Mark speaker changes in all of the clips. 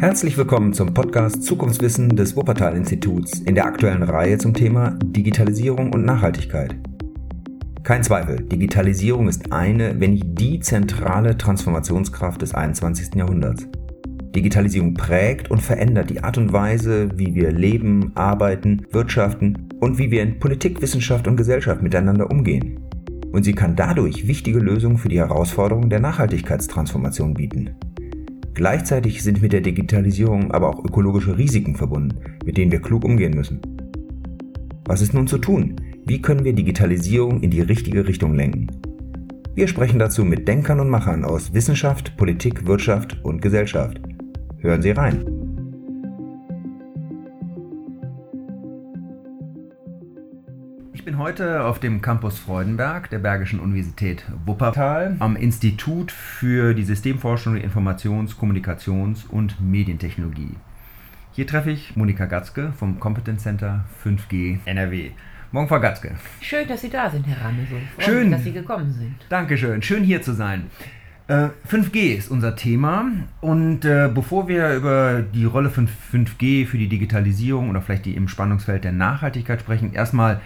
Speaker 1: Herzlich willkommen zum Podcast Zukunftswissen des Wuppertal-Instituts in der aktuellen Reihe zum Thema Digitalisierung und Nachhaltigkeit. Kein Zweifel, Digitalisierung ist eine, wenn nicht die zentrale Transformationskraft des 21. Jahrhunderts. Digitalisierung prägt und verändert die Art und Weise, wie wir leben, arbeiten, wirtschaften und wie wir in Politik, Wissenschaft und Gesellschaft miteinander umgehen. Und sie kann dadurch wichtige Lösungen für die Herausforderungen der Nachhaltigkeitstransformation bieten. Gleichzeitig sind mit der Digitalisierung aber auch ökologische Risiken verbunden, mit denen wir klug umgehen müssen. Was ist nun zu tun? Wie können wir Digitalisierung in die richtige Richtung lenken? Wir sprechen dazu mit Denkern und Machern aus Wissenschaft, Politik, Wirtschaft und Gesellschaft. Hören Sie rein. Ich bin heute auf dem Campus Freudenberg der Bergischen Universität Wuppertal am Institut für die Systemforschung der Informations-, Kommunikations- und Medientechnologie. Hier treffe ich Monika Gatzke vom Competence Center 5G NRW. Morgen, Frau Gatzke.
Speaker 2: Schön, dass Sie da sind, Herr Ramesow.
Speaker 1: Schön,
Speaker 2: mich, dass Sie gekommen sind.
Speaker 1: Dankeschön, schön hier zu sein. 5G äh, ist unser Thema und äh, bevor wir über die Rolle von 5G für die Digitalisierung oder vielleicht die im Spannungsfeld der Nachhaltigkeit sprechen, erstmal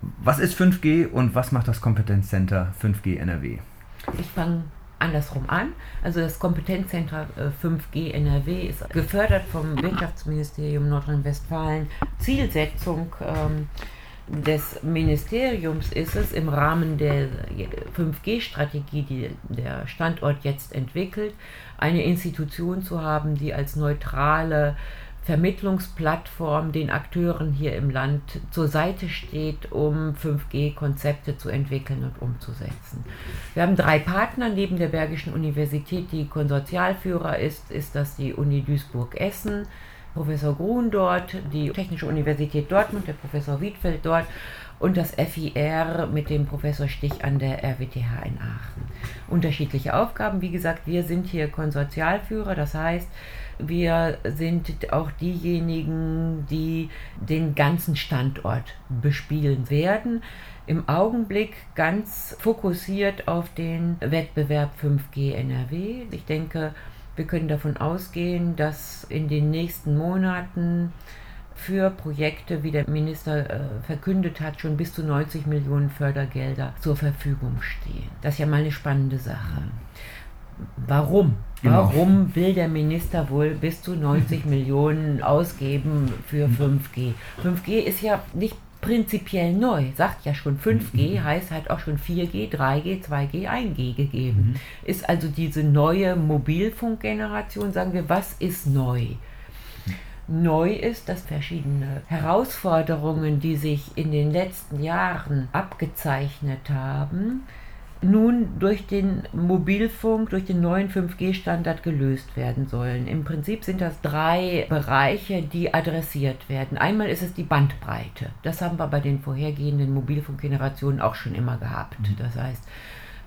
Speaker 1: was ist 5G und was macht das Kompetenzcenter 5G NRW?
Speaker 2: Ich fange andersrum an. Also das Kompetenzzentrum 5G NRW ist gefördert vom Wirtschaftsministerium Nordrhein-Westfalen. Zielsetzung ähm, des Ministeriums ist es im Rahmen der 5G-Strategie, die der Standort jetzt entwickelt, eine Institution zu haben, die als neutrale Vermittlungsplattform den Akteuren hier im Land zur Seite steht, um 5G-Konzepte zu entwickeln und umzusetzen. Wir haben drei Partner. Neben der Bergischen Universität, die Konsortialführer ist, ist das die Uni Duisburg-Essen, Professor Grun dort, die Technische Universität Dortmund, der Professor Wiedfeld dort und das FIR mit dem Professor Stich an der RWTH in Aachen. Unterschiedliche Aufgaben, wie gesagt, wir sind hier Konsortialführer, das heißt, wir sind auch diejenigen, die den ganzen Standort bespielen werden. Im Augenblick ganz fokussiert auf den Wettbewerb 5G NRW. Ich denke, wir können davon ausgehen, dass in den nächsten Monaten für Projekte, wie der Minister äh, verkündet hat, schon bis zu 90 Millionen Fördergelder zur Verfügung stehen. Das ist ja mal eine spannende Sache. Warum? Genau. Warum will der Minister wohl bis zu 90 Millionen ausgeben für 5G? 5G ist ja nicht prinzipiell neu, sagt ja schon 5G, heißt halt auch schon 4G, 3G, 2G, 1G gegeben. Mhm. Ist also diese neue Mobilfunkgeneration, sagen wir, was ist neu? Neu ist, dass verschiedene Herausforderungen, die sich in den letzten Jahren abgezeichnet haben, nun durch den Mobilfunk, durch den neuen 5G-Standard gelöst werden sollen. Im Prinzip sind das drei Bereiche, die adressiert werden. Einmal ist es die Bandbreite. Das haben wir bei den vorhergehenden Mobilfunkgenerationen auch schon immer gehabt. Mhm. Das heißt,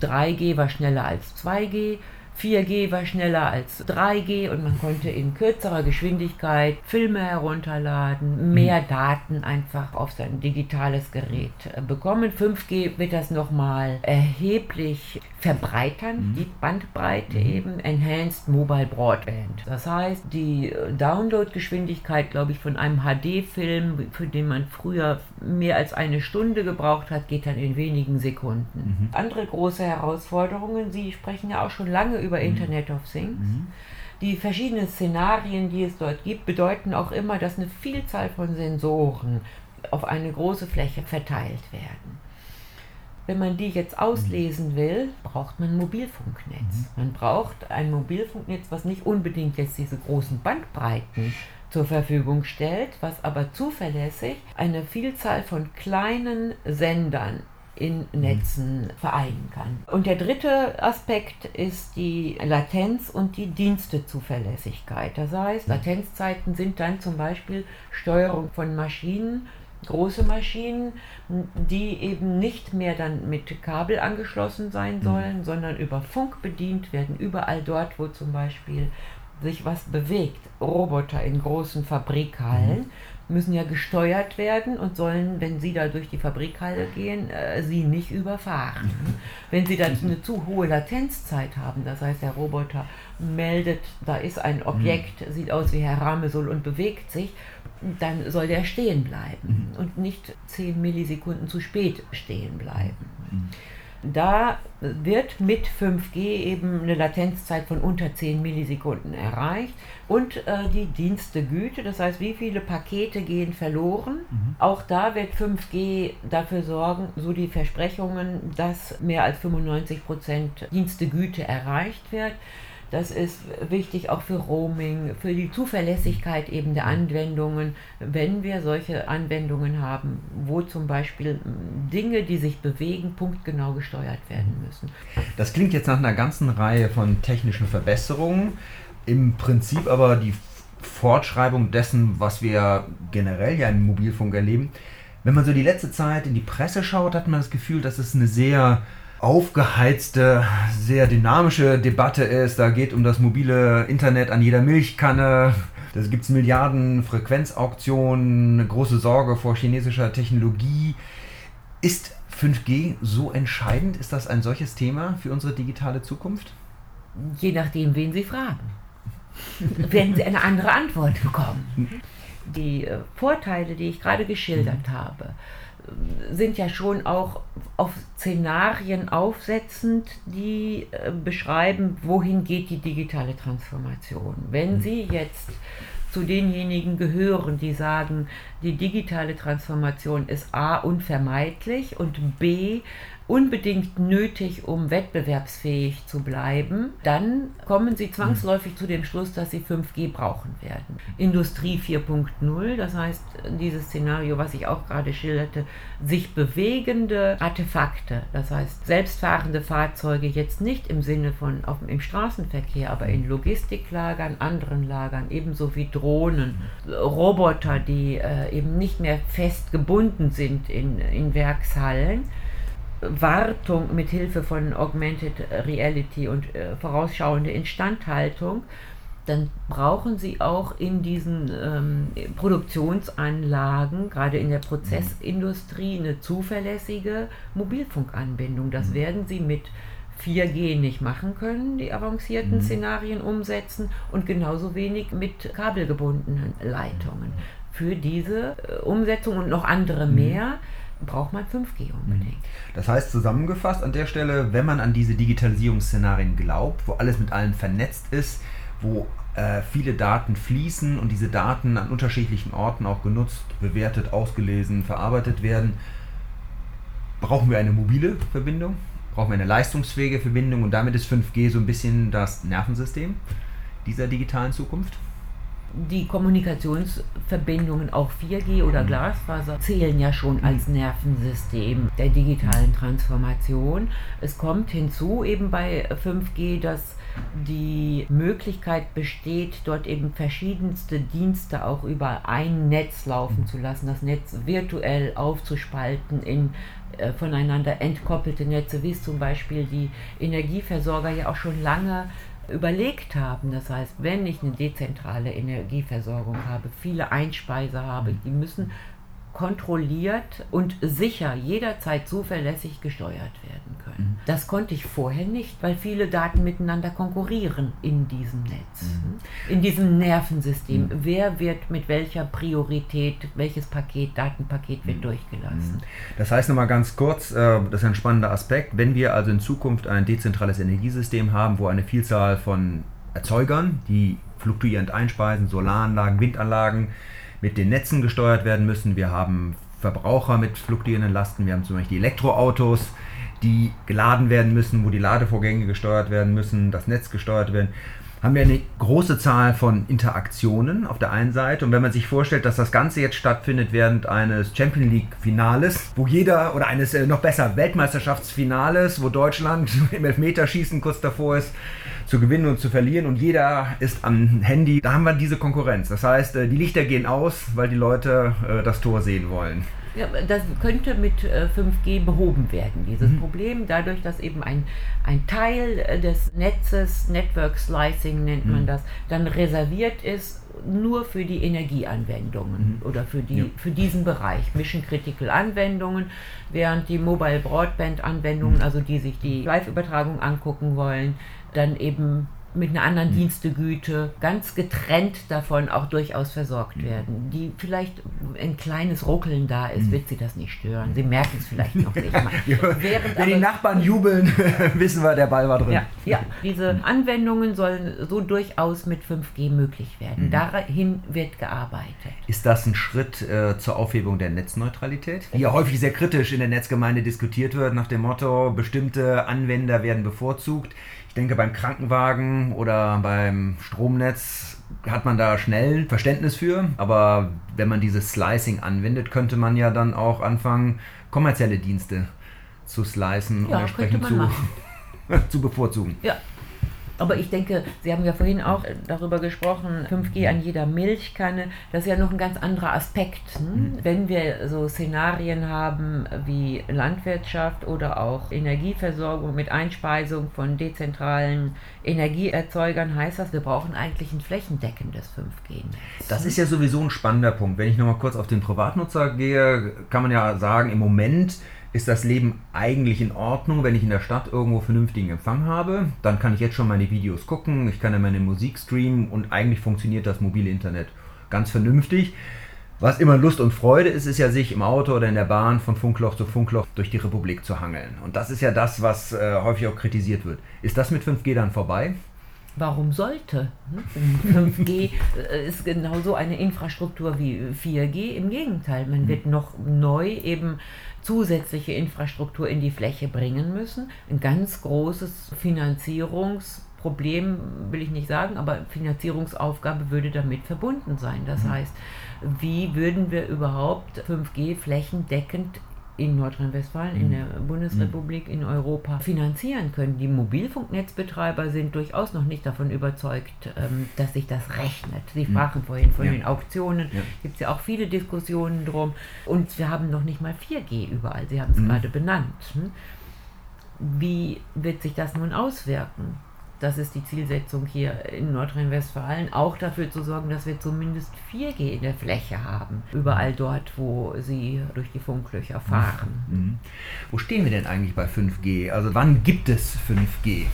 Speaker 2: 3G war schneller als 2G. 4G war schneller als 3G und man konnte in kürzerer Geschwindigkeit Filme herunterladen, mehr mhm. Daten einfach auf sein digitales Gerät äh, bekommen. 5G wird das nochmal erheblich verbreitern, mhm. die Bandbreite mhm. eben, Enhanced Mobile Broadband. Das heißt, die äh, Downloadgeschwindigkeit, glaube ich, von einem HD-Film, für den man früher mehr als eine Stunde gebraucht hat, geht dann in wenigen Sekunden. Mhm. Andere große Herausforderungen, Sie sprechen ja auch schon lange über mhm. Internet of Things. Mhm. Die verschiedenen Szenarien, die es dort gibt, bedeuten auch immer, dass eine Vielzahl von Sensoren auf eine große Fläche verteilt werden. Wenn man die jetzt auslesen will, braucht man ein Mobilfunknetz. Mhm. Man braucht ein Mobilfunknetz, was nicht unbedingt jetzt diese großen Bandbreiten zur Verfügung stellt, was aber zuverlässig eine Vielzahl von kleinen Sendern in Netzen vereinen kann. Und der dritte Aspekt ist die Latenz und die Dienstezuverlässigkeit. Das heißt, Latenzzeiten sind dann zum Beispiel Steuerung von Maschinen, große Maschinen, die eben nicht mehr dann mit Kabel angeschlossen sein mhm. sollen, mhm. sondern über Funk bedient werden, überall dort, wo zum Beispiel sich was bewegt. Roboter in großen Fabrikhallen. Mhm müssen ja gesteuert werden und sollen, wenn sie da durch die Fabrikhalle gehen, äh, sie nicht überfahren. Wenn sie dann eine zu hohe Latenzzeit haben, das heißt, der Roboter meldet, da ist ein Objekt, mhm. sieht aus wie Herr Ramesul und bewegt sich, dann soll der stehen bleiben mhm. und nicht 10 Millisekunden zu spät stehen bleiben. Mhm. Da wird mit 5G eben eine Latenzzeit von unter 10 Millisekunden erreicht und äh, die Dienstegüte, das heißt, wie viele Pakete gehen verloren. Mhm. Auch da wird 5G dafür sorgen, so die Versprechungen, dass mehr als 95 Prozent Dienstegüte erreicht wird. Das ist wichtig auch für Roaming, für die Zuverlässigkeit eben der Anwendungen, wenn wir solche Anwendungen haben, wo zum Beispiel Dinge, die sich bewegen, punktgenau gesteuert werden müssen.
Speaker 1: Das klingt jetzt nach einer ganzen Reihe von technischen Verbesserungen, im Prinzip aber die Fortschreibung dessen, was wir generell ja im Mobilfunk erleben. Wenn man so die letzte Zeit in die Presse schaut, hat man das Gefühl, dass es eine sehr aufgeheizte, sehr dynamische Debatte ist. Da geht um das mobile Internet an jeder Milchkanne. Da gibt es Milliarden Frequenzauktionen, eine große Sorge vor chinesischer Technologie. Ist 5G so entscheidend? Ist das ein solches Thema für unsere digitale Zukunft?
Speaker 2: Je nachdem, wen Sie fragen. Werden Sie eine andere Antwort bekommen. Die äh, Vorteile, die ich gerade geschildert habe, sind ja schon auch auf Szenarien aufsetzend, die äh, beschreiben, wohin geht die digitale Transformation. Wenn mhm. Sie jetzt zu denjenigen gehören, die sagen, die digitale Transformation ist a unvermeidlich und b unbedingt nötig, um wettbewerbsfähig zu bleiben, dann kommen sie zwangsläufig zu dem Schluss, dass sie 5G brauchen werden. Industrie 4.0, das heißt dieses Szenario, was ich auch gerade schilderte, sich bewegende Artefakte, das heißt selbstfahrende Fahrzeuge jetzt nicht im Sinne von auf, im Straßenverkehr, aber in Logistiklagern, anderen Lagern, ebenso wie Drohnen, Roboter, die äh, eben nicht mehr fest gebunden sind in, in Werkshallen Wartung mit Hilfe von Augmented Reality und äh, vorausschauende Instandhaltung, dann brauchen Sie auch in diesen ähm, Produktionsanlagen, gerade in der Prozessindustrie, eine zuverlässige Mobilfunkanbindung. Das mhm. werden Sie mit 4G nicht machen können, die avancierten mhm. Szenarien umsetzen und genauso wenig mit kabelgebundenen Leitungen. Für diese äh, Umsetzung und noch andere mhm. mehr braucht man 5G unbedingt. Mhm.
Speaker 1: Das heißt zusammengefasst an der Stelle, wenn man an diese Digitalisierungsszenarien glaubt, wo alles mit allem vernetzt ist, wo äh, viele Daten fließen und diese Daten an unterschiedlichen Orten auch genutzt, bewertet, ausgelesen, verarbeitet werden, brauchen wir eine mobile Verbindung, brauchen wir eine leistungsfähige Verbindung und damit ist 5G so ein bisschen das Nervensystem dieser digitalen Zukunft
Speaker 2: die Kommunikationsverbindungen, auch 4G oder mhm. Glasfaser, zählen ja schon mhm. als Nervensystem der digitalen Transformation. Es kommt hinzu eben bei 5G, dass die Möglichkeit besteht, dort eben verschiedenste Dienste auch über ein Netz laufen zu lassen, das Netz virtuell aufzuspalten in äh, voneinander entkoppelte Netze, wie es zum Beispiel die Energieversorger ja auch schon lange überlegt haben. Das heißt, wenn ich eine dezentrale Energieversorgung habe, viele Einspeiser habe, die müssen kontrolliert und sicher jederzeit zuverlässig gesteuert werden können. Mhm. Das konnte ich vorher nicht, weil viele Daten miteinander konkurrieren in diesem Netz, mhm. in diesem Nervensystem. Mhm. Wer wird mit welcher Priorität, welches Paket, Datenpaket wird mhm. durchgelassen? Mhm.
Speaker 1: Das heißt nochmal ganz kurz, äh, das ist ein spannender Aspekt, wenn wir also in Zukunft ein dezentrales Energiesystem haben, wo eine Vielzahl von Erzeugern, die fluktuierend einspeisen, Solaranlagen, Windanlagen, mit den Netzen gesteuert werden müssen. Wir haben Verbraucher mit fluktuierenden Lasten. Wir haben zum Beispiel die Elektroautos, die geladen werden müssen, wo die Ladevorgänge gesteuert werden müssen, das Netz gesteuert werden haben wir eine große Zahl von Interaktionen auf der einen Seite. Und wenn man sich vorstellt, dass das Ganze jetzt stattfindet während eines Champions League Finales, wo jeder, oder eines äh, noch besser Weltmeisterschaftsfinales, wo Deutschland im Elfmeterschießen kurz davor ist, zu gewinnen und zu verlieren und jeder ist am Handy, da haben wir diese Konkurrenz. Das heißt, äh, die Lichter gehen aus, weil die Leute äh, das Tor sehen wollen.
Speaker 2: Ja, das könnte mit 5G äh, behoben werden, dieses mhm. Problem, dadurch, dass eben ein, ein Teil äh, des Netzes, Network Slicing nennt man mhm. das, dann reserviert ist nur für die Energieanwendungen mhm. oder für, die, ja. für diesen Bereich, Mission Critical Anwendungen, während die Mobile Broadband Anwendungen, mhm. also die sich die Live-Übertragung angucken wollen, dann eben mit einer anderen mhm. Dienstegüte, ganz getrennt davon auch durchaus versorgt mhm. werden. Die vielleicht ein kleines Ruckeln da ist, mhm. wird sie das nicht stören. Sie merken es vielleicht noch nicht mal.
Speaker 1: Wenn die Nachbarn jubeln, wissen wir, der Ball war drin.
Speaker 2: Ja, ja, diese. Anwendungen sollen so durchaus mit 5G möglich werden. Mhm. Dahin wird gearbeitet.
Speaker 1: Ist das ein Schritt äh, zur Aufhebung der Netzneutralität? Die ja häufig sehr kritisch in der Netzgemeinde diskutiert wird, nach dem Motto, bestimmte Anwender werden bevorzugt. Ich denke, beim Krankenwagen oder beim Stromnetz hat man da schnell Verständnis für. Aber wenn man dieses Slicing anwendet, könnte man ja dann auch anfangen, kommerzielle Dienste zu slicen ja, und entsprechend zu, zu bevorzugen.
Speaker 2: Ja, aber ich denke, Sie haben ja vorhin auch darüber gesprochen, 5G an jeder Milchkanne, das ist ja noch ein ganz anderer Aspekt. Hm? Mhm. Wenn wir so Szenarien haben wie Landwirtschaft oder auch Energieversorgung mit Einspeisung von dezentralen Energieerzeugern, heißt das, wir brauchen eigentlich ein flächendeckendes 5G-Netz.
Speaker 1: Das ist ja sowieso ein spannender Punkt. Wenn ich nochmal kurz auf den Privatnutzer gehe, kann man ja sagen, im Moment ist das Leben eigentlich in Ordnung, wenn ich in der Stadt irgendwo vernünftigen Empfang habe. Dann kann ich jetzt schon meine Videos gucken, ich kann ja meine Musik streamen und eigentlich funktioniert das mobile Internet ganz vernünftig. Was immer Lust und Freude ist, ist ja sich im Auto oder in der Bahn von Funkloch zu Funkloch durch die Republik zu hangeln. Und das ist ja das, was äh, häufig auch kritisiert wird. Ist das mit 5G dann vorbei?
Speaker 2: Warum sollte? 5G äh, ist genauso eine Infrastruktur wie 4G. Im Gegenteil, man wird noch neu eben zusätzliche Infrastruktur in die Fläche bringen müssen. Ein ganz großes Finanzierungsproblem will ich nicht sagen, aber Finanzierungsaufgabe würde damit verbunden sein. Das mhm. heißt, wie würden wir überhaupt 5G flächendeckend in Nordrhein-Westfalen, in mhm. der Bundesrepublik, in Europa finanzieren können. Die Mobilfunknetzbetreiber sind durchaus noch nicht davon überzeugt, ähm, dass sich das rechnet. Sie mhm. sprachen vorhin von ja. den Auktionen, ja. gibt es ja auch viele Diskussionen drum. Und wir haben noch nicht mal 4G überall, Sie haben es mhm. gerade benannt. Hm? Wie wird sich das nun auswirken? Das ist die Zielsetzung hier in Nordrhein-Westfalen, auch dafür zu sorgen, dass wir zumindest 4G in der Fläche haben. Überall dort, wo sie durch die Funklöcher fahren.
Speaker 1: Mhm. Wo stehen wir denn eigentlich bei 5G? Also wann gibt es 5G? Äh,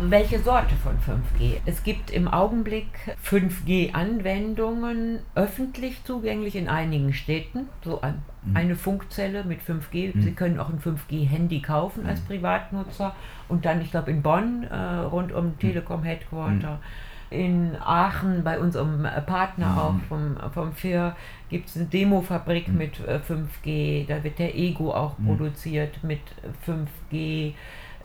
Speaker 2: welche Sorte von 5G? Es gibt im Augenblick 5G-Anwendungen öffentlich zugänglich in einigen Städten, so mhm. Eine Funkzelle mit 5G. Mhm. Sie können auch ein 5G-Handy kaufen als mhm. Privatnutzer und dann, ich glaube, in Bonn äh, rund um Telekom Headquarter. In Aachen bei unserem Partner auch vom, vom FIR gibt es eine Demofabrik mit äh, 5G. Da wird der Ego auch produziert mit 5G.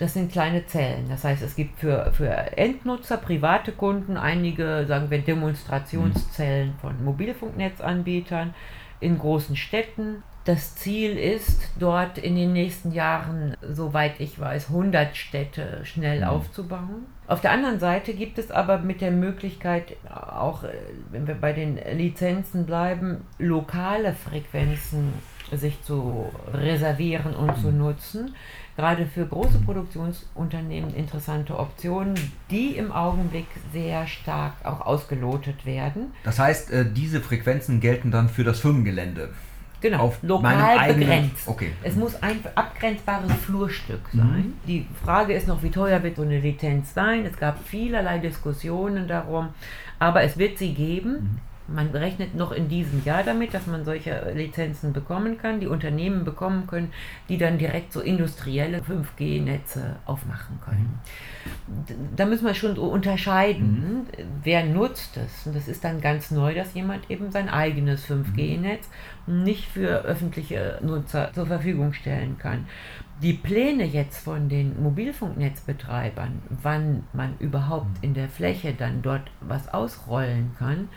Speaker 2: Das sind kleine Zellen. Das heißt, es gibt für, für Endnutzer, private Kunden, einige, sagen wir, Demonstrationszellen von Mobilfunknetzanbietern in großen Städten das Ziel ist, dort in den nächsten Jahren, soweit ich weiß, 100 Städte schnell mhm. aufzubauen. Auf der anderen Seite gibt es aber mit der Möglichkeit, auch äh, wenn wir bei den Lizenzen bleiben, lokale Frequenzen sich zu reservieren und zu mhm. nutzen. Gerade für große Produktionsunternehmen interessante Optionen, die im Augenblick sehr stark auch ausgelotet werden.
Speaker 1: Das heißt, äh, diese Frequenzen gelten dann für das Firmengelände.
Speaker 2: Genau, auf lokal begrenzt. Okay. Es muss ein abgrenzbares Flurstück sein. Mhm. Die Frage ist noch, wie teuer wird so eine Lizenz sein. Es gab vielerlei Diskussionen darum, aber es wird sie geben. Mhm. Man rechnet noch in diesem Jahr damit, dass man solche Lizenzen bekommen kann, die Unternehmen bekommen können, die dann direkt so industrielle 5G-Netze aufmachen können. Da müssen wir schon so unterscheiden, mhm. wer nutzt es. Und das ist dann ganz neu, dass jemand eben sein eigenes 5G-Netz nicht für öffentliche Nutzer zur Verfügung stellen kann. Die Pläne jetzt von den Mobilfunknetzbetreibern, wann man überhaupt mhm. in der Fläche dann dort was ausrollen kann,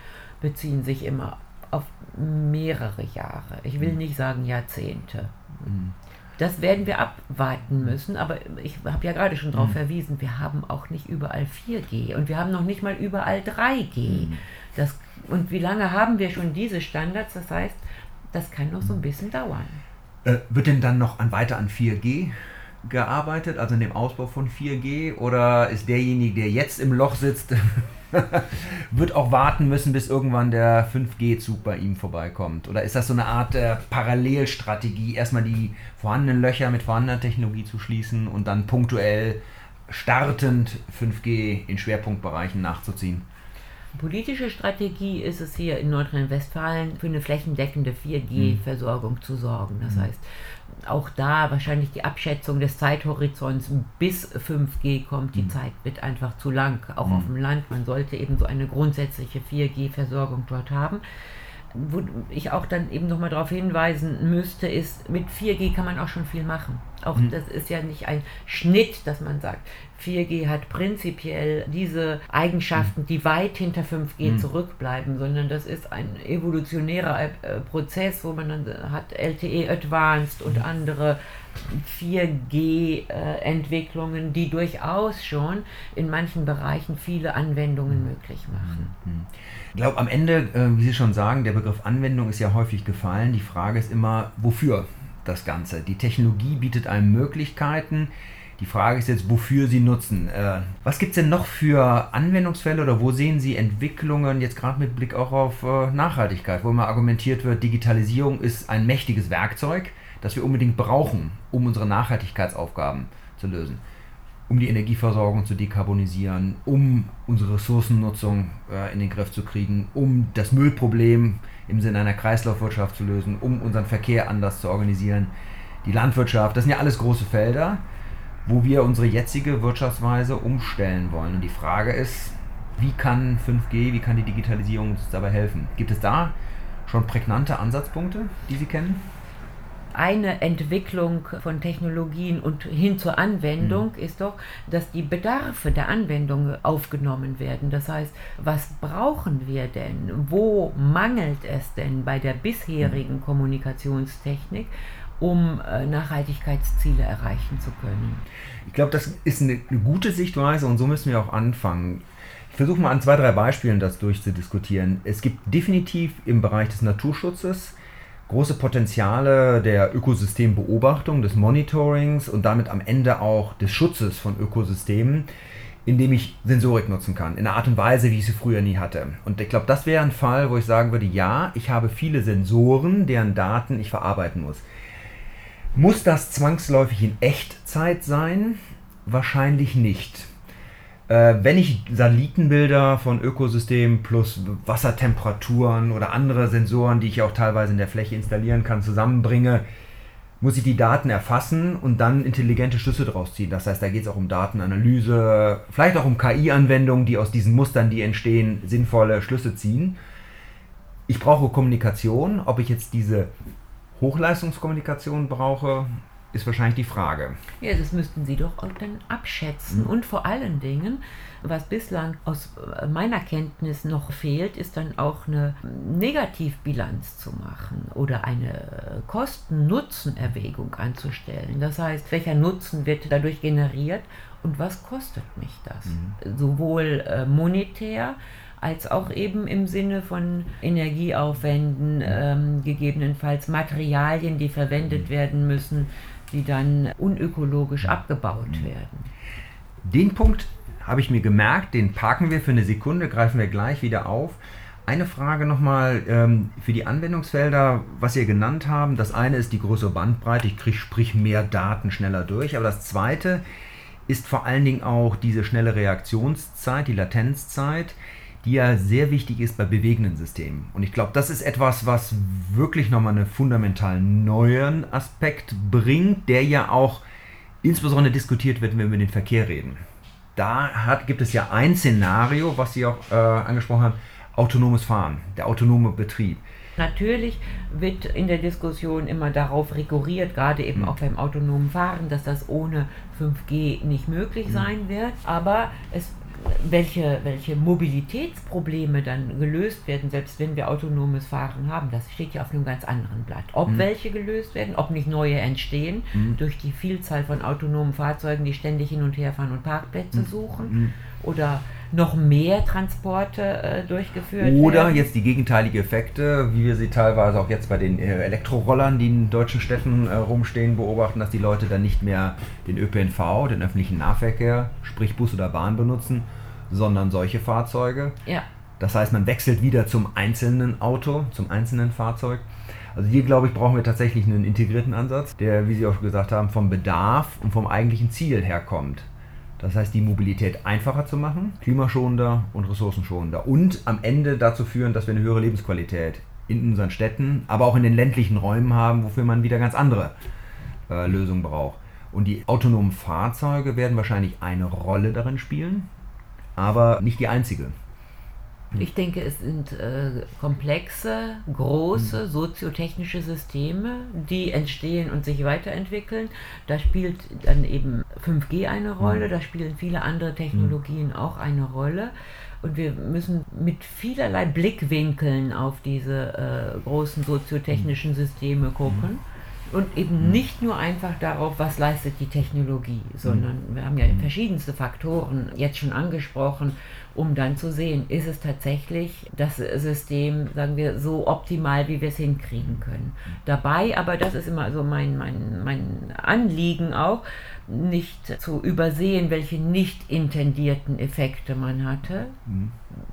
Speaker 2: beziehen sich immer auf mehrere Jahre. Ich will mhm. nicht sagen Jahrzehnte. Mhm. Das werden wir abwarten mhm. müssen, aber ich habe ja gerade schon darauf verwiesen, wir haben auch nicht überall 4G und wir haben noch nicht mal überall 3G. Das, und wie lange haben wir schon diese Standards? Das heißt, das kann noch so ein bisschen dauern.
Speaker 1: Äh, wird denn dann noch an weiter an 4G gearbeitet, also in dem Ausbau von 4G? Oder ist derjenige, der jetzt im Loch sitzt, wird auch warten müssen, bis irgendwann der 5G-Zug bei ihm vorbeikommt? Oder ist das so eine Art äh, Parallelstrategie, erstmal die vorhandenen Löcher mit vorhandener Technologie zu schließen und dann punktuell startend 5G in Schwerpunktbereichen nachzuziehen?
Speaker 2: Politische Strategie ist es hier in Nordrhein-Westfalen für eine flächendeckende 4G-Versorgung zu sorgen. Das mhm. heißt, auch da wahrscheinlich die Abschätzung des Zeithorizonts bis 5G kommt. Die mhm. Zeit wird einfach zu lang, auch mhm. auf dem Land. Man sollte eben so eine grundsätzliche 4G-Versorgung dort haben wo ich auch dann eben nochmal darauf hinweisen müsste, ist, mit 4G kann man auch schon viel machen. Auch mhm. das ist ja nicht ein Schnitt, dass man sagt, 4G hat prinzipiell diese Eigenschaften, mhm. die weit hinter 5G mhm. zurückbleiben, sondern das ist ein evolutionärer äh, Prozess, wo man dann hat LTE Advanced und mhm. andere 4G-Entwicklungen, äh, die durchaus schon in manchen Bereichen viele Anwendungen mhm. möglich machen.
Speaker 1: Ich glaube, am Ende, äh, wie Sie schon sagen, der Begriff Anwendung ist ja häufig gefallen. Die Frage ist immer, wofür das Ganze? Die Technologie bietet einem Möglichkeiten. Die Frage ist jetzt, wofür Sie nutzen. Äh, was gibt es denn noch für Anwendungsfälle oder wo sehen Sie Entwicklungen, jetzt gerade mit Blick auch auf Nachhaltigkeit, wo immer argumentiert wird, Digitalisierung ist ein mächtiges Werkzeug das wir unbedingt brauchen, um unsere Nachhaltigkeitsaufgaben zu lösen. Um die Energieversorgung zu dekarbonisieren, um unsere Ressourcennutzung äh, in den Griff zu kriegen, um das Müllproblem im Sinne einer Kreislaufwirtschaft zu lösen, um unseren Verkehr anders zu organisieren, die Landwirtschaft, das sind ja alles große Felder, wo wir unsere jetzige Wirtschaftsweise umstellen wollen. Und die Frage ist, wie kann 5G, wie kann die Digitalisierung uns dabei helfen? Gibt es da schon prägnante Ansatzpunkte, die Sie kennen?
Speaker 2: Eine Entwicklung von Technologien und hin zur Anwendung mhm. ist doch, dass die Bedarfe der Anwendung aufgenommen werden. Das heißt, was brauchen wir denn? Wo mangelt es denn bei der bisherigen mhm. Kommunikationstechnik? um äh, Nachhaltigkeitsziele erreichen zu können.
Speaker 1: Ich glaube, das ist eine, eine, gute Sichtweise und so müssen wir auch anfangen. Ich versuche mal an zwei, drei Beispielen das durchzudiskutieren. Es gibt definitiv im Bereich des Naturschutzes große Potenziale der Ökosystembeobachtung, des Monitorings und damit am Ende auch des Schutzes von Ökosystemen, indem ich Sensorik nutzen kann, in einer Art und Weise, wie ich sie früher nie hatte. Und ich glaube, das wäre ein Fall, wo ich sagen würde, ja, ich habe viele Sensoren, deren Daten ich verarbeiten muss. Muss das zwangsläufig in Echtzeit sein? Wahrscheinlich nicht. Äh, wenn ich Satellitenbilder von Ökosystemen plus Wassertemperaturen oder andere Sensoren, die ich auch teilweise in der Fläche installieren kann, zusammenbringe, muss ich die Daten erfassen und dann intelligente Schlüsse daraus ziehen. Das heißt, da geht es auch um Datenanalyse, vielleicht auch um KI-Anwendungen, die aus diesen Mustern, die entstehen, sinnvolle Schlüsse ziehen. Ich brauche Kommunikation, ob ich jetzt diese Hochleistungskommunikation brauche ist wahrscheinlich die Frage.
Speaker 2: Ja, das müssten Sie doch auch dann abschätzen. Mhm. Und vor allen Dingen, was bislang aus meiner Kenntnis noch fehlt, ist dann auch eine Negativbilanz zu machen oder eine Kosten-Nutzen-Erwägung anzustellen. Das heißt, welcher Nutzen wird dadurch generiert und was kostet mich das? Mhm. Sowohl äh, monetär, als auch eben im Sinne von Energieaufwänden, ähm, gegebenenfalls Materialien, die verwendet mhm. werden müssen, die dann unökologisch abgebaut mhm. werden.
Speaker 1: Den Punkt habe ich mir gemerkt, den parken wir für eine Sekunde, greifen wir gleich wieder auf. Eine Frage nochmal ähm, für die Anwendungsfelder, was Sie genannt haben. Das eine ist die größere Bandbreite, ich kriege sprich mehr Daten schneller durch. Aber das zweite ist vor allen Dingen auch diese schnelle Reaktionszeit, die Latenzzeit die ja sehr wichtig ist bei bewegenden Systemen. Und ich glaube, das ist etwas, was wirklich nochmal einen fundamental neuen Aspekt bringt, der ja auch insbesondere diskutiert wird, wenn wir über den Verkehr reden. Da hat, gibt es ja ein Szenario, was Sie auch äh, angesprochen haben, autonomes Fahren, der autonome Betrieb.
Speaker 2: Natürlich wird in der Diskussion immer darauf rekurriert, gerade eben mhm. auch beim autonomen Fahren, dass das ohne 5G nicht möglich mhm. sein wird. Aber es welche, welche Mobilitätsprobleme dann gelöst werden, selbst wenn wir autonomes Fahren haben, das steht ja auf einem ganz anderen Blatt. Ob mhm. welche gelöst werden, ob nicht neue entstehen mhm. durch die Vielzahl von autonomen Fahrzeugen, die ständig hin und her fahren und Parkplätze mhm. suchen, mhm. Oder noch mehr Transporte äh, durchgeführt
Speaker 1: Oder
Speaker 2: werden.
Speaker 1: jetzt die gegenteilige Effekte, wie wir sie teilweise auch jetzt bei den äh, Elektrorollern, die in deutschen Städten äh, rumstehen, beobachten, dass die Leute dann nicht mehr den ÖPNV, den öffentlichen Nahverkehr, sprich Bus oder Bahn benutzen, sondern solche Fahrzeuge.
Speaker 2: Ja.
Speaker 1: Das heißt, man wechselt wieder zum einzelnen Auto, zum einzelnen Fahrzeug. Also hier, glaube ich, brauchen wir tatsächlich einen integrierten Ansatz, der, wie Sie auch gesagt haben, vom Bedarf und vom eigentlichen Ziel herkommt. Das heißt, die Mobilität einfacher zu machen, klimaschonender und ressourcenschonender und am Ende dazu führen, dass wir eine höhere Lebensqualität in unseren Städten, aber auch in den ländlichen Räumen haben, wofür man wieder ganz andere äh, Lösungen braucht. Und die autonomen Fahrzeuge werden wahrscheinlich eine Rolle darin spielen, aber nicht die einzige.
Speaker 2: Ich denke, es sind äh, komplexe, große soziotechnische Systeme, die entstehen und sich weiterentwickeln. Da spielt dann eben 5G eine Rolle, da spielen viele andere Technologien auch eine Rolle. Und wir müssen mit vielerlei Blickwinkeln auf diese äh, großen soziotechnischen Systeme gucken. Und eben nicht nur einfach darauf, was leistet die Technologie, sondern wir haben ja verschiedenste Faktoren jetzt schon angesprochen, um dann zu sehen, ist es tatsächlich das System, sagen wir, so optimal, wie wir es hinkriegen können. Dabei, aber das ist immer so mein, mein, mein Anliegen auch, nicht zu übersehen, welche nicht intendierten Effekte man hatte.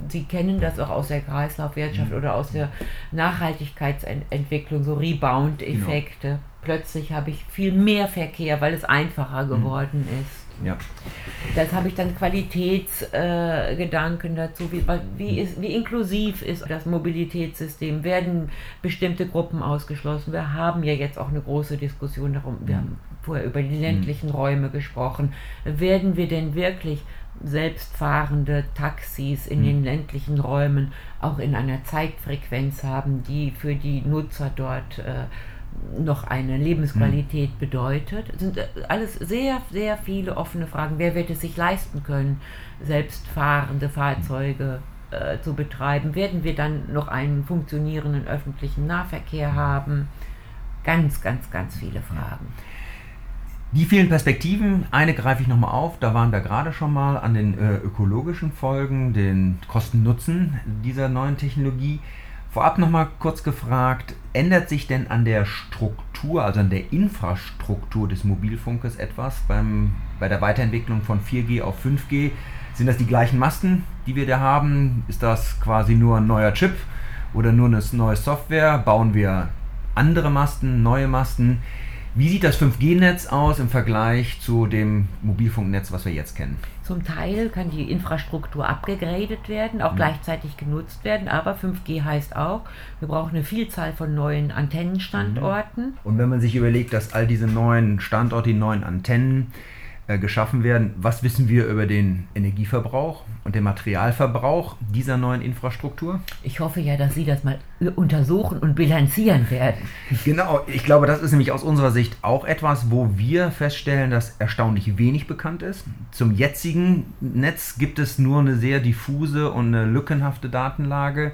Speaker 2: Sie kennen das auch aus der Kreislaufwirtschaft oder aus der Nachhaltigkeitsentwicklung, so Rebound-Effekte. Genau. Plötzlich habe ich viel mehr Verkehr, weil es einfacher geworden ist.
Speaker 1: Ja.
Speaker 2: Das habe ich dann Qualitätsgedanken äh, dazu. Wie, wie, ist, wie inklusiv ist das Mobilitätssystem? Werden bestimmte Gruppen ausgeschlossen? Wir haben ja jetzt auch eine große Diskussion darum. Wir haben vorher über die ländlichen Räume gesprochen. Werden wir denn wirklich selbstfahrende Taxis in den ländlichen Räumen auch in einer Zeitfrequenz haben, die für die Nutzer dort äh, noch eine Lebensqualität bedeutet. Das sind alles sehr, sehr viele offene Fragen. Wer wird es sich leisten können, selbstfahrende Fahrzeuge äh, zu betreiben? Werden wir dann noch einen funktionierenden öffentlichen Nahverkehr haben? Ganz, ganz, ganz viele Fragen.
Speaker 1: Die vielen Perspektiven, eine greife ich nochmal auf, da waren wir gerade schon mal an den äh, ökologischen Folgen, den Kosten-Nutzen dieser neuen Technologie. Vorab nochmal kurz gefragt, ändert sich denn an der Struktur, also an der Infrastruktur des Mobilfunkes etwas beim, bei der Weiterentwicklung von 4G auf 5G? Sind das die gleichen Masten, die wir da haben? Ist das quasi nur ein neuer Chip oder nur eine neue Software? Bauen wir andere Masten, neue Masten? Wie sieht das 5G-Netz aus im Vergleich zu dem Mobilfunknetz, was wir jetzt kennen?
Speaker 2: Zum Teil kann die Infrastruktur abgegradet werden, auch mhm. gleichzeitig genutzt werden, aber 5G heißt auch, wir brauchen eine Vielzahl von neuen Antennenstandorten. Mhm.
Speaker 1: Und wenn man sich überlegt, dass all diese neuen Standorte, die neuen Antennen, geschaffen werden. Was wissen wir über den Energieverbrauch und den Materialverbrauch dieser neuen Infrastruktur?
Speaker 2: Ich hoffe ja, dass Sie das mal untersuchen und bilanzieren werden.
Speaker 1: Genau, ich glaube, das ist nämlich aus unserer Sicht auch etwas, wo wir feststellen, dass erstaunlich wenig bekannt ist. Zum jetzigen Netz gibt es nur eine sehr diffuse und eine lückenhafte Datenlage.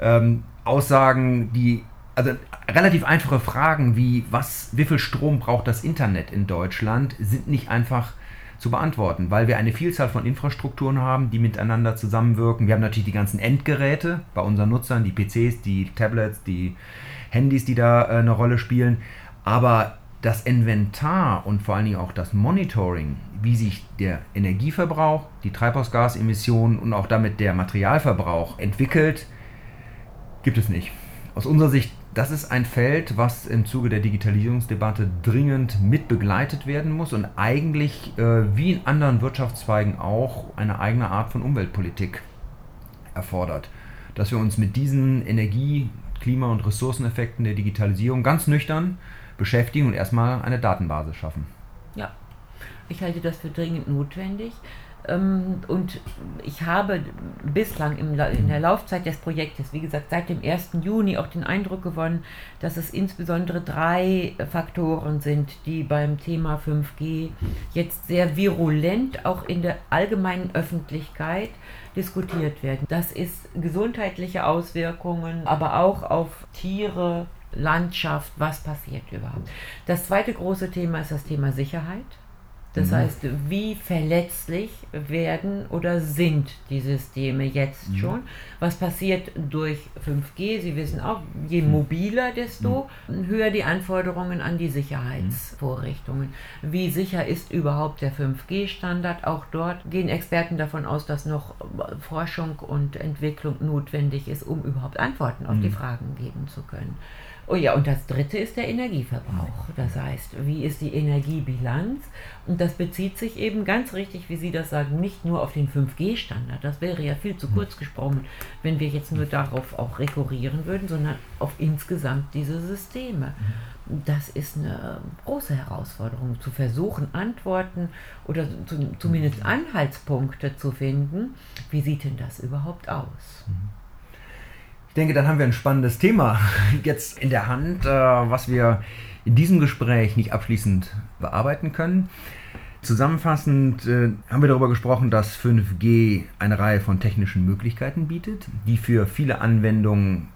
Speaker 1: Ähm, Aussagen, die also relativ einfache Fragen wie, was, wie viel Strom braucht das Internet in Deutschland, sind nicht einfach zu beantworten, weil wir eine Vielzahl von Infrastrukturen haben, die miteinander zusammenwirken. Wir haben natürlich die ganzen Endgeräte bei unseren Nutzern, die PCs, die Tablets, die Handys, die da äh, eine Rolle spielen. Aber das Inventar und vor allen Dingen auch das Monitoring, wie sich der Energieverbrauch, die Treibhausgasemissionen und auch damit der Materialverbrauch entwickelt, gibt es nicht. Aus unserer Sicht das ist ein Feld, was im Zuge der Digitalisierungsdebatte dringend mit begleitet werden muss und eigentlich äh, wie in anderen Wirtschaftszweigen auch eine eigene Art von Umweltpolitik erfordert. Dass wir uns mit diesen Energie-, Klima- und Ressourceneffekten der Digitalisierung ganz nüchtern beschäftigen und erstmal eine Datenbasis schaffen.
Speaker 2: Ja, ich halte das für dringend notwendig. Ähm, und ich habe bislang in der Laufzeit des Projektes, wie gesagt, seit dem 1. Juni auch den Eindruck gewonnen, dass es insbesondere drei Faktoren sind, die beim Thema 5G jetzt sehr virulent auch in der allgemeinen Öffentlichkeit diskutiert werden. Das ist gesundheitliche Auswirkungen, aber auch auf Tiere, Landschaft, was passiert überhaupt. Das zweite große Thema ist das Thema Sicherheit. Das mhm. heißt, wie verletzlich werden oder sind die Systeme jetzt mhm. schon? Was passiert durch 5G? Sie wissen auch, je mhm. mobiler, desto mhm. höher die Anforderungen an die Sicherheitsvorrichtungen. Wie sicher ist überhaupt der 5G-Standard? Auch dort gehen Experten davon aus, dass noch Forschung und Entwicklung notwendig ist, um überhaupt Antworten auf die mhm. Fragen geben zu können. Oh ja, und das dritte ist der Energieverbrauch. Das heißt, wie ist die Energiebilanz? Und das bezieht sich eben ganz richtig, wie Sie das sagen, nicht nur auf den 5G-Standard. Das wäre ja viel zu hm. kurz gesprungen, wenn wir jetzt nur darauf auch rekurrieren würden, sondern auf insgesamt diese Systeme. Hm. Das ist eine große Herausforderung, zu versuchen, Antworten oder zumindest hm. Anhaltspunkte zu finden. Wie sieht denn das überhaupt aus?
Speaker 1: Ich denke, dann haben wir ein spannendes Thema jetzt in der Hand, äh, was wir in diesem Gespräch nicht abschließend bearbeiten können. Zusammenfassend äh, haben wir darüber gesprochen, dass 5G eine Reihe von technischen Möglichkeiten bietet, die für viele Anwendungen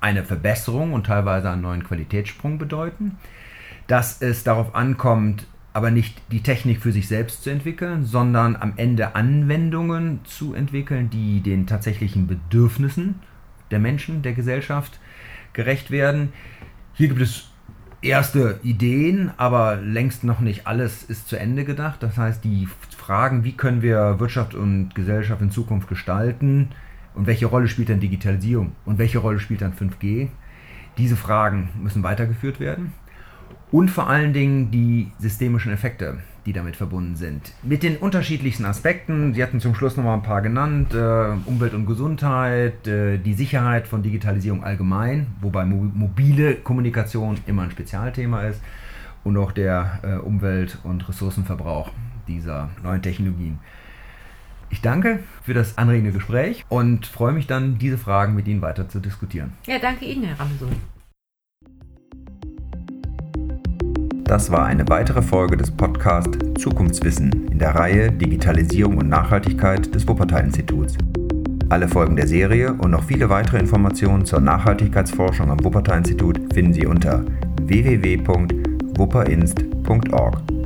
Speaker 1: eine Verbesserung und teilweise einen neuen Qualitätssprung bedeuten. Dass es darauf ankommt, aber nicht die Technik für sich selbst zu entwickeln, sondern am Ende Anwendungen zu entwickeln, die den tatsächlichen Bedürfnissen der Menschen, der Gesellschaft gerecht werden. Hier gibt es erste Ideen, aber längst noch nicht alles ist zu Ende gedacht. Das heißt, die Fragen, wie können wir Wirtschaft und Gesellschaft in Zukunft gestalten und welche Rolle spielt dann Digitalisierung und welche Rolle spielt dann 5G, diese Fragen müssen weitergeführt werden. Und vor allen Dingen die systemischen Effekte die damit verbunden sind. Mit den unterschiedlichsten Aspekten, Sie hatten zum Schluss noch mal ein paar genannt, äh, Umwelt und Gesundheit, äh, die Sicherheit von Digitalisierung allgemein, wobei mo mobile Kommunikation immer ein Spezialthema ist, und auch der äh, Umwelt- und Ressourcenverbrauch dieser neuen Technologien. Ich danke für das anregende Gespräch und freue mich dann, diese Fragen mit Ihnen weiter zu diskutieren.
Speaker 2: Ja, danke Ihnen, Herr Ramson.
Speaker 1: Das war eine weitere Folge des Podcasts Zukunftswissen in der Reihe Digitalisierung und Nachhaltigkeit des Wuppertal-Instituts. Alle Folgen der Serie und noch viele weitere Informationen zur Nachhaltigkeitsforschung am Wuppertal-Institut finden Sie unter www.wupperinst.org.